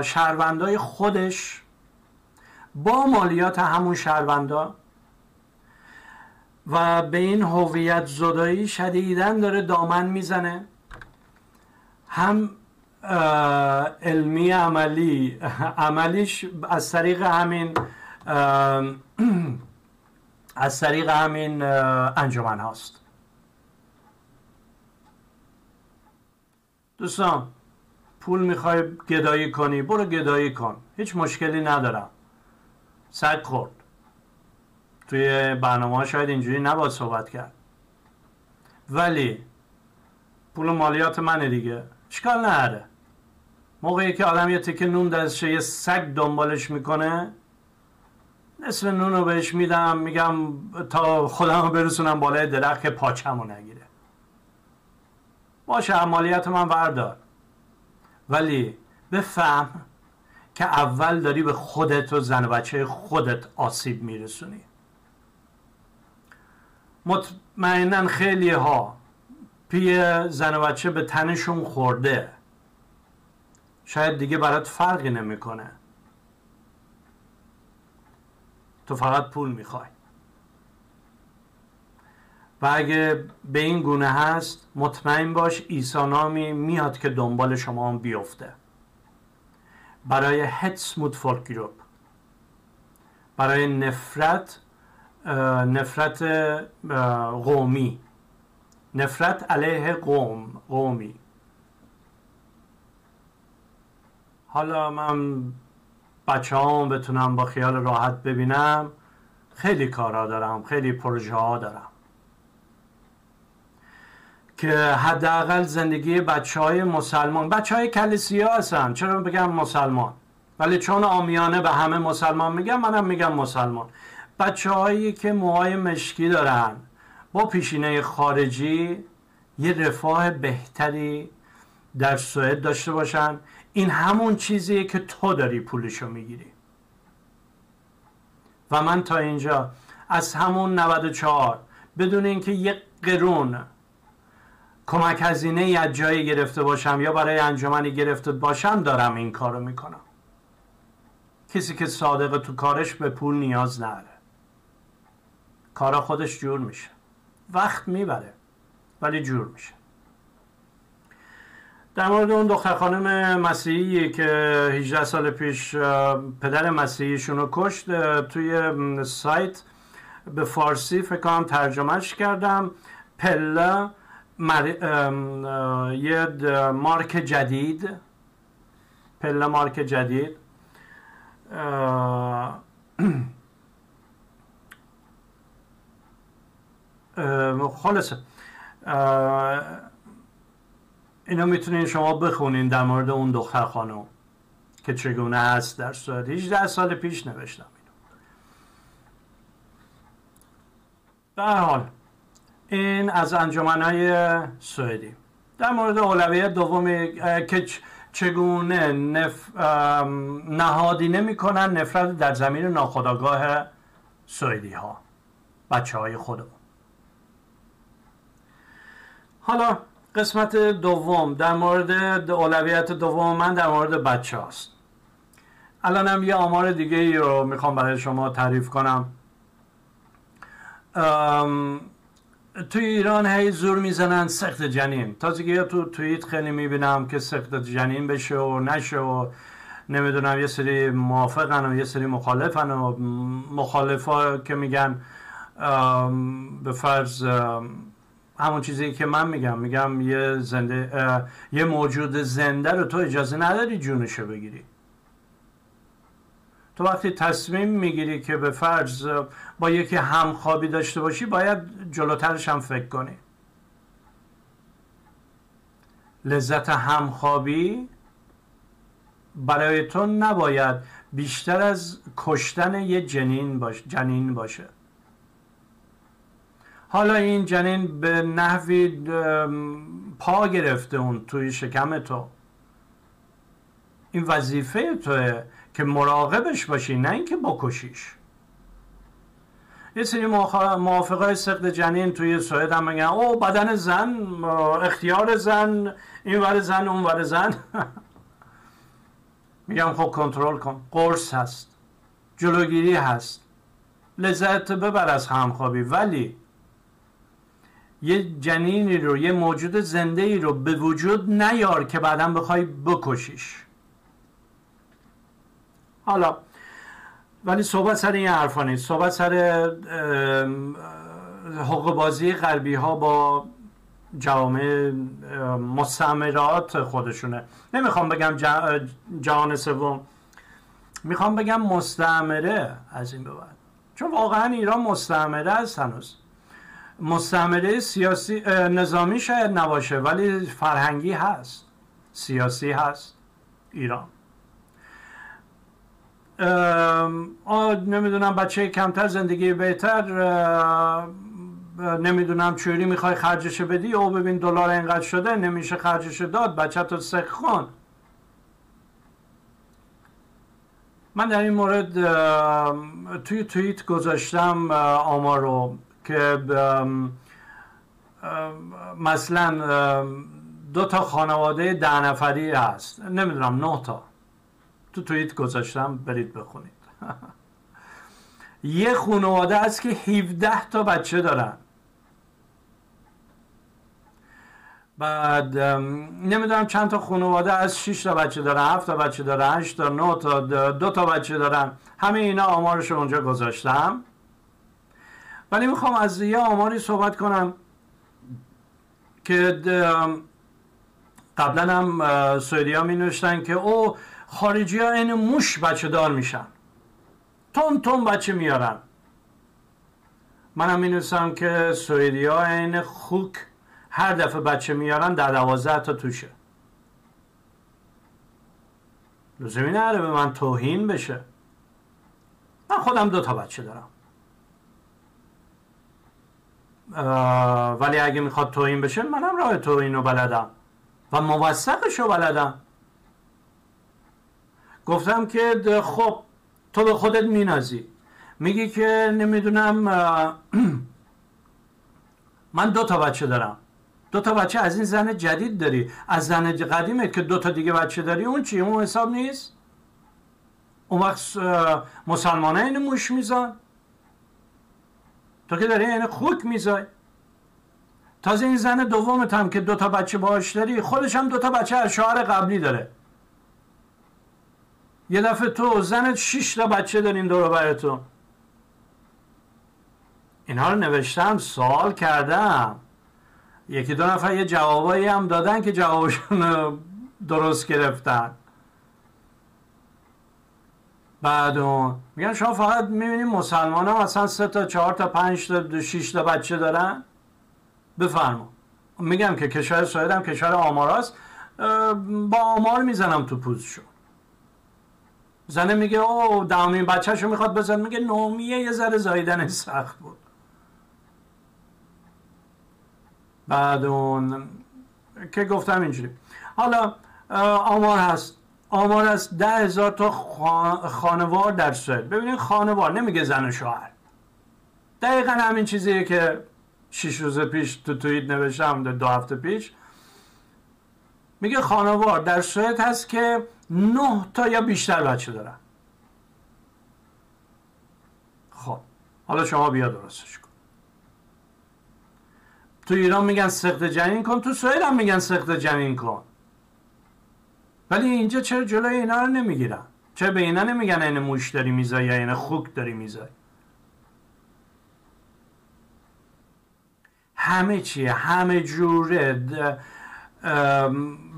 شهروندای خودش. با مالیات همون شهروندا و به این هویت زدایی شدیدن داره دامن می‌زنه. هم علمی عملی عملیش از طریق همین از طریق همین انجمن هاست. دوستان پول می‌خوای گدایی کنی؟ برو گدایی کن. هیچ مشکلی ندارم. سگ خورد. توی برنامه شاید اینجوری نباید صحبت کرد. ولی پول مالیات منه دیگه. چیکار نهره موقعی که آدم یه تکه نون دستشه یه سگ دنبالش می‌کنه نصف نون رو بهش میدم میگم تا خودم رو برسونم بالای درخت که پاچمو نگیره. باشه مالیات من بردار. ولی بفهم که اول داری به خودت و زن و بچه خودت آسیب میرسونی. مطمئنا خیلی ها پی زن و بچه به تنشون خورده. شاید دیگه برات فرقی نمی‌کنه. تو فقط پول می‌خوای. و اگه به این گونه هست مطمئن باش ایسانامی میاد که دنبال شما هم بیفته. برای مود گروپ برای نفرت نفرت قومی. نفرت علیه قوم قومی. حالا من بچه هم بتونم با خیال راحت ببینم خیلی کارا دارم خیلی پروژه ها دارم. که حداقل زندگی بچه های مسلمان بچه های کلیسیا هستن. چرا بگم مسلمان؟ ولی چون آمیانه به همه مسلمان میگم منم میگم مسلمان. بچه هایی که موهای مشکی دارن. با پیشینه خارجی یه رفاه بهتری در سوئد داشته باشن. این همون چیزیه که تو داری پولشو می‌گیری. و من تا اینجا از همون 94 بدون اینکه یک قرون کمک هزینه از جایی گرفته باشم یا برای انجمنی گرفته باشم دارم این کارو می‌کنم. کسی که صادق تو کارش به پول نیاز نداره. کارا خودش جور میشه. وقت می‌بره ولی جور میشه. در مورد اون دختر خانم مسیحی که 18 سال پیش پدر مسیحیشون رو کشت توی سایت به فارسی فکر کنم ترجمهش کردم. پله مر... یه مارک جدید. پله مارک جدید. خلاصه اینو می‌تونین شما بخونین در مورد اون دختر خانم که چگونه هست در سوئد 18 سال پیش نوشتم به حال این از انجمنهای سوئدی. در مورد اولویت دومی که چگونه نف... نهادینه می‌کنن نفرت در زمین ناخداگاه سوئدی ها بچه های خودمون. حالا قسمت دوم در مورد اولویت دوم من در مورد بچه هاست الانم یه آمار دیگه ای رو می‌خوام برای شما تعریف کنم. توی ایران هی زور می‌زنن سخت جنین. تازگی تو توییت خیلی می‌بینم که سخت جنین بشه و نشه و نمی‌دونم یه سری موافقن و یه سری مخالفن و مخالفا که میگن به فرض همون چیزی که من میگم میگم یه زنده یه موجود زنده رو تو اجازه نداری جونشو بگیری. تو وقتی تصمیم می‌گیری که به فرض با یکی همخوابی داشته باشی باید جلوترش هم فکر کنی. لذت همخوابی برای تو نباید بیشتر از کشتن یه جنین باش جنین باشه. حالا این جنین به نحوی پا گرفته اون توی شکم تو. این وظیفه توه که مراقبش باشی نه اینکه بکشیش. یه سری موافقای سقد جنین توی سوئد هم میگن او بدن زن اختیار زن این ور زن اون ور زن. میگم خب کنترل کن قرص هست جلوگیری هست لذت ببر از همخوابی ولی یه جنینی رو یه موجود زنده ای رو به وجود نیار که بعدا بخوای بکشیش. حالا ولی صحبت سر این حرفا نیست. صحبت سر حقوق بازی غربی ها با جامعه مستعمرات خودشونه. نمی‌خوام بگم جهان سوم. می‌خوام بگم مستعمره از این به بعد. چون واقعا ایران مستعمره است هنوز. مستعمره سیاسی نظامی شاید نباشه ولی فرهنگی هست. سیاسی هست. ایران. نمی‌دونم بچه کمتر زندگی بهتر نمی‌دونم چوری می‌خوای خرجش بدی. او ببین دلار اینقدر شده نمیشه خرجش داد. بچه تو سخون من در این مورد توی توییت گذاشتم آمار رو که مثلا دو تا خانواده ده نفری هست. نمی‌دونم نه تا. تو توییت گذاشتم برید بخونید. یه خانواده است که 17 تا بچه دارن. بعد نمی‌دونم چند تا خانواده از 6 تا بچه دارن 7 تا بچه دارن 8 تا 9 تا دو تا بچه دارن. همه اینا آمارش اونجا گذاشتم. ولی می‌خوام از یه آماری صحبت کنم که قبلا هم سوئدی ها می نوشتن که او خارجی ها این موش بچه دار میشن. تون تون بچه میارن. منم می نوشتم که ها این خوک هر دفعه بچه میارن در دوازده تا توشه. لزومی نداره به من توهین بشه. من خودم دو تا بچه دارم. ولی اگه می‌خواد توهین بشه منم راه توهین رو بلدم. و موثقش رو بلدم. گفتم که خب تو به خودت مینازی. میگی که نمی‌دونم من دو تا بچه دارم. دو تا بچه از این زن جدید داری. از زن قدیمه که دو تا دیگه بچه داری اون چی؟ اون حساب نیست؟ اون وقت مسلمان این موش میزان تو که داری این خوک میزای. تازه این زن دومت هم که دو تا بچه باش داری خودش هم دو تا بچه از شوهر قبلی داره. یه دفعه تو زنت شش تا بچه دارین دور براتون اینها رو نوشتم سوال کردم. یکی دو نفر یه جوابایی هم دادن که جوابشون درست گرفتن. بعد میگن شما فقط می‌بینید مسلمان ها مثلا سه تا چهار تا پنج تا شیش تا بچه دارن؟ بفرما. میگم که کشور سوئد هم کشور آماراست با آمار می‌زنم تو پوزشون زنه میگه او دهمین بچهشو می‌خواد بزن میگه نومیه یه ذره زایدن سخت بود. بعد اون که گفتم اینجوری. حالا آمار هست. آمار هست ده هزار تا خانوار در سوئد. ببینید خانوار نمیگه زن و شوهر. دقیقا همین چیزیه که شیش روز پیش تو توییت نوشتم دو هفته پیش. میگه خانوار در سوئد هست که نه تا یا بیشتر بچه دارن. خب حالا شما بیا درستش کن. تو ایران میگن سخت جنین کن تو سوئد هم میگن سخت جنین کن. ولی اینجا چرا جلوی اینا رو نمی‌گیرن؟ چرا به اینا نمیگن این موش داری میزای یا این خوک داری میزای همه چیه همه جوره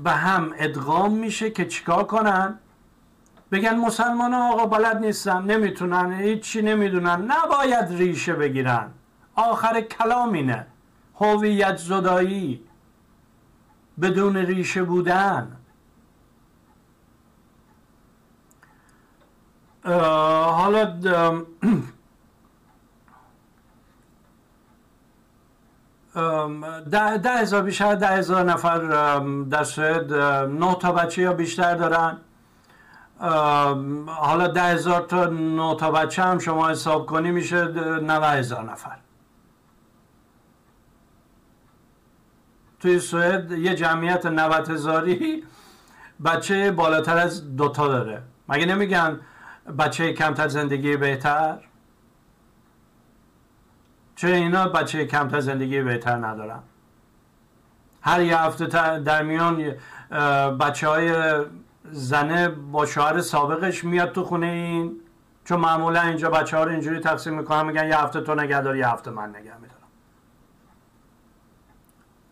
به هم ادغام میشه که چیکار کنن؟ بگن مسلمان ها آقا بلد نیستن نمی‌تونن هیچی نمی‌دونن نباید ریشه بگیرن. آخر کلام اینه. هویت زدایی بدون ریشه بودن. حالا ده, ده هزار بیشتر ده هزار نفر در سوئد نه تا بچه یا بیشتر دارن. حالا ده هزار تا نه تا بچه هم شما حساب کنی میشه نوه هزار نفر. توی سوئد یه جمعیت نوت هزاری بچه بالاتر از دوتا داره. مگه نمیگن بچه کمتر زندگی بهتر؟ چه اینا بچه کمتر زندگی بهتر ندارن؟ هر یه هفته در میان بچه های زنه با شوهر سابقش میاد تو خونه این؟ چون معمولا اینجا بچه ها رو اینجوری تقسیم می‌کنن میگن یه هفته تو نگه یه هفته من نگه میدارم.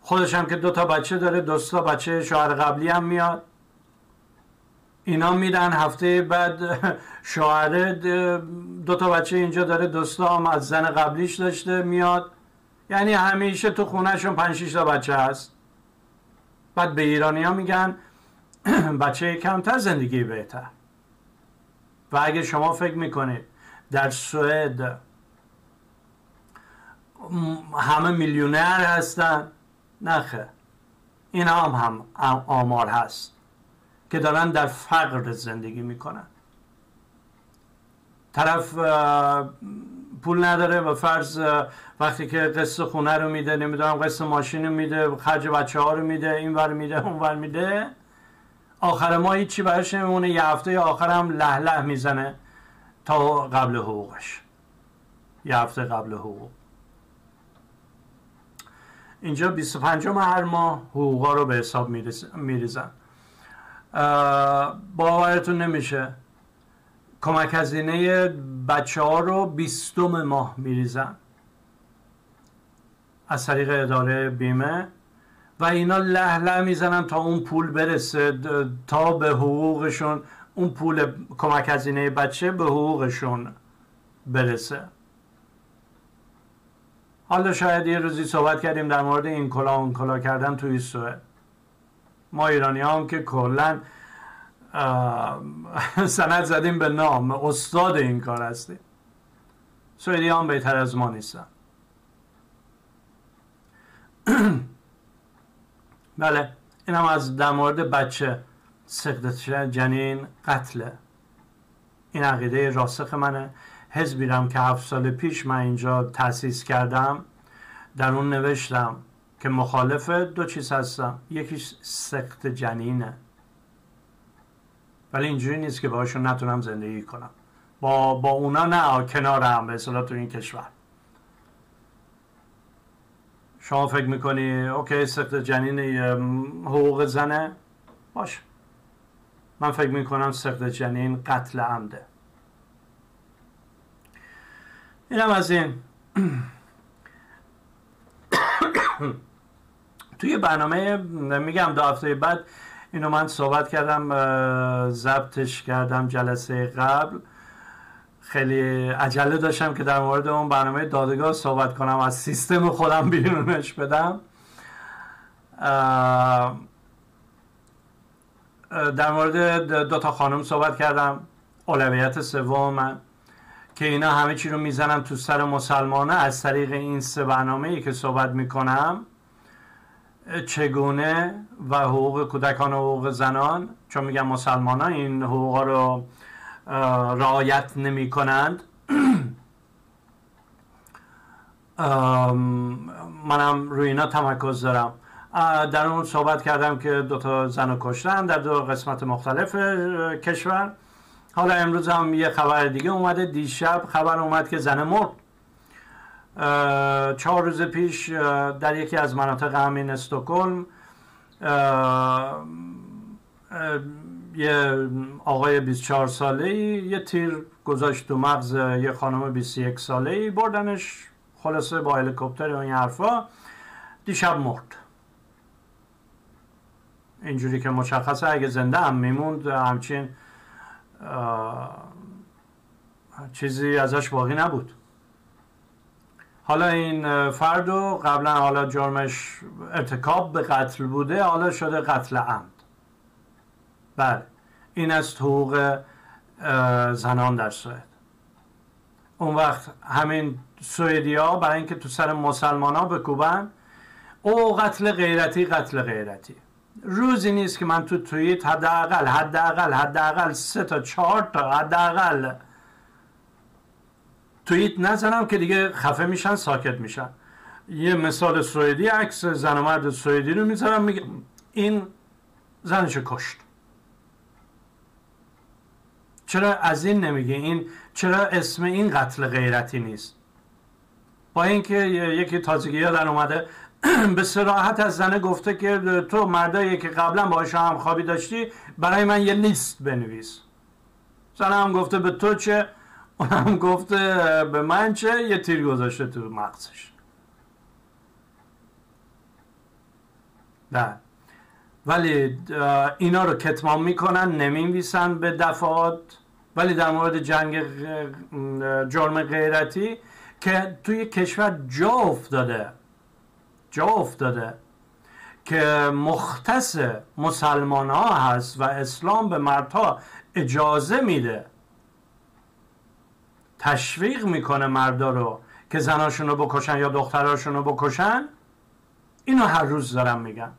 خودش هم که دو تا بچه داره دوستا بچه شوهر قبلی هم میاد. اینا میرن هفته بعد شوهره دو تا بچه اینجا داره دوستا هم از زن قبلیش داشته میاد. یعنی همیشه تو خونهشون پنج تا بچه هست. بعد به ایرانی ها میگن بچه کمتر زندگی بهتر. و اگه شما فکر می‌کنید در سوئد همه میلیونر هستن نخه این هم هم آمار هست. که دارن در فقر زندگی می‌کنن. طرف پول نداره و فرض وقتی که قسط خونه رو میده نمی‌دونم قسط ماشین رو میده خرج بچه ها رو میده این ور میده اون ور میده آخر ما هیچی براش نمیمونه. یه هفته آخر هم له له می‌زنه تا قبل حقوقش. یه هفته قبل حقوق. اینجا 25 هر ماه حقوقا رو به حساب میریزن. باورتون نمیشه. کمک هزینه بچه ها رو بیستم ماه میریزن. از طریق اداره بیمه. و اینا له له می‌زنن تا اون پول برسه. تا به حقوقشون اون پول کمک هزینه بچه به حقوقشون برسه. حالا شاید یه روزی صحبت کردیم در مورد این کلا اون کلا کردن توی سوئد. ما ایرانی هم که کلا سند زدیم به نام. استاد این کار هستیم. سوئدی هم بهتر از ما نیستن. بله این هم از در مورد بچه. سقدت جنین قتله. این عقیده راسخ منه. حزبی که هفت سال پیش من اینجا تأسیس کردم در اون نوشتم. که مخالف دو چیز هستم. یکیش سخت جنینه. ولی اینجوری نیست که باشون نتونم زندگی کنم. با, با اونا نه کنار هم به تو این کشور. شما فکر می‌کنی اوکی سخت جنین حقوق زنه؟ باش من فکر می‌کنم سخت جنین قتل عمده. اینم از این. توی برنامه میگم دو هفته بعد اینو من صحبت کردم ضبطش کردم جلسه قبل. خیلی عجله داشتم که در مورد اون برنامه دادگاه صحبت کنم از سیستم خودم بیرونش بدم. در مورد دو تا خانم صحبت کردم. اولویت سوم من که اینا همه چی رو می‌زنم تو سر مسلمانه. از طریق این سه برنامه ای که صحبت می‌کنم چگونه و حقوق کودکان و حقوق زنان چون میگم مسلمان ها این حقوق رو رعایت نمی کنند. منم روی اینا تمرکز دارم. در اون صحبت کردم که دو تا زن رو کشتن در دو قسمت مختلف کشور. حالا امروز هم یه خبر دیگه اومده. دیشب خبر اومد که زن مرد چهار روز پیش در یکی از مناطق همین استکهلم یه آقای 24 ساله ای یه تیر گذاشت تو مغز یه خانم 21 ساله ای بردنش خلاصه با هلیکوپتر و این حرفا دیشب مرد. اینجوری که مشخصه اگه زنده هم میموند همچین چیزی ازش باقی نبود. حالا این فرد و قبلا حالا جرمش ارتکاب به قتل بوده حالا شده قتل عمد. بله. این از حقوق زنان در سوئد اون وقت همین سوئدی ها برای اینکه تو سر مسلمان ها بکوبن او قتل غیرتی قتل غیرتی. روزی نیست که من تو توییت حداقل حداقل حداقل سه تا چهار تا حداقل توییت نزنم که دیگه خفه میشن ساکت میشن. یه مثال سوئدی عکس زن و مرد سوئدی رو می‌ذارم میگم این زنش کشت. چرا از این نمیگه؟ این چرا اسم این قتل غیرتی نیست؟ با اینکه یکی تازگی در اومده به سراحت از زنه گفته که تو مردایی که قبلا باهاش هم خوابی داشتی برای من یه لیست بنویس. زنه هم گفته به تو چه اونم گفته به من چه؟ یه تیر گذاشته تو مغزش. نه. ولی اینا رو کتمان می‌کنن نمی‌نویسن به دفعات. ولی در مورد جنگ جرم غیرتی که توی کشور جا افتاده. جا افتاده. که مختص مسلمان ها هست و اسلام به مردها اجازه میده. تشویق می‌کنه مردا رو که زناشون رو بکشن یا دختراشون رو بکشن اینو هر روز دارم میگم.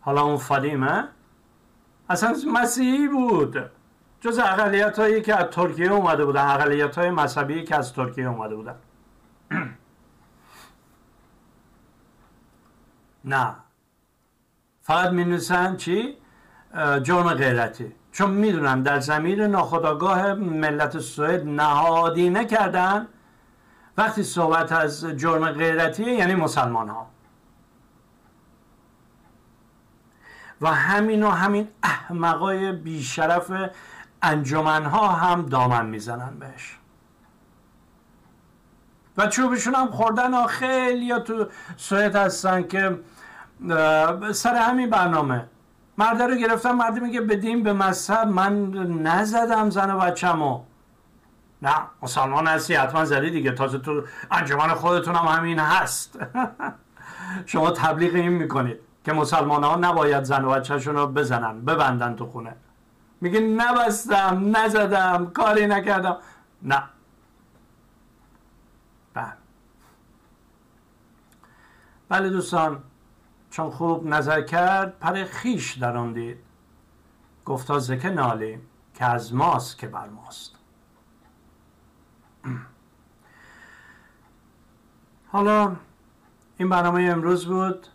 حالا اون فادیمه اصلا مسیحی بود. جز اقلیت هایی که از ترکیه اومده بودن اقلیت های مذهبی که از ترکیه اومده بودن. نه. فقط می چی؟ جرم غیرتی. چون می‌دونن در زمین ناخداگاه ملت سوئد نهادینه کردن وقتی صحبت از جرم غیرتی یعنی مسلمان ها و همین و همین احمقای بیشرف انجمن ها هم دامن می‌زنن بهش. و چوبشون هم خوردن خیلی یا تو سوئد هستن که سر همین برنامه. مرده رو گرفتم مردی میگه بدیم به مذهب. من نزدم زن و بچه‌مو. نه مسلمان هستی حتما زدی دیگه. تازه تو انجمن خودتون هم همین هست. شما تبلیغ این می‌کنید که که مسلمان ها نباید زن و بچهشون رو بزنن ببندن تو خونه. میگه نبستم نزدم کاری نکردم. نه. بله. بله دوستان. چون خوب نظر کرد پر خیش در آن دید. گفتا زکه نالی که از ماست که بر ماست. حالا این برنامه امروز بود.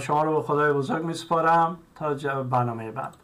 شما رو به خدای بزرگ میسپارم تا برنامه بعد.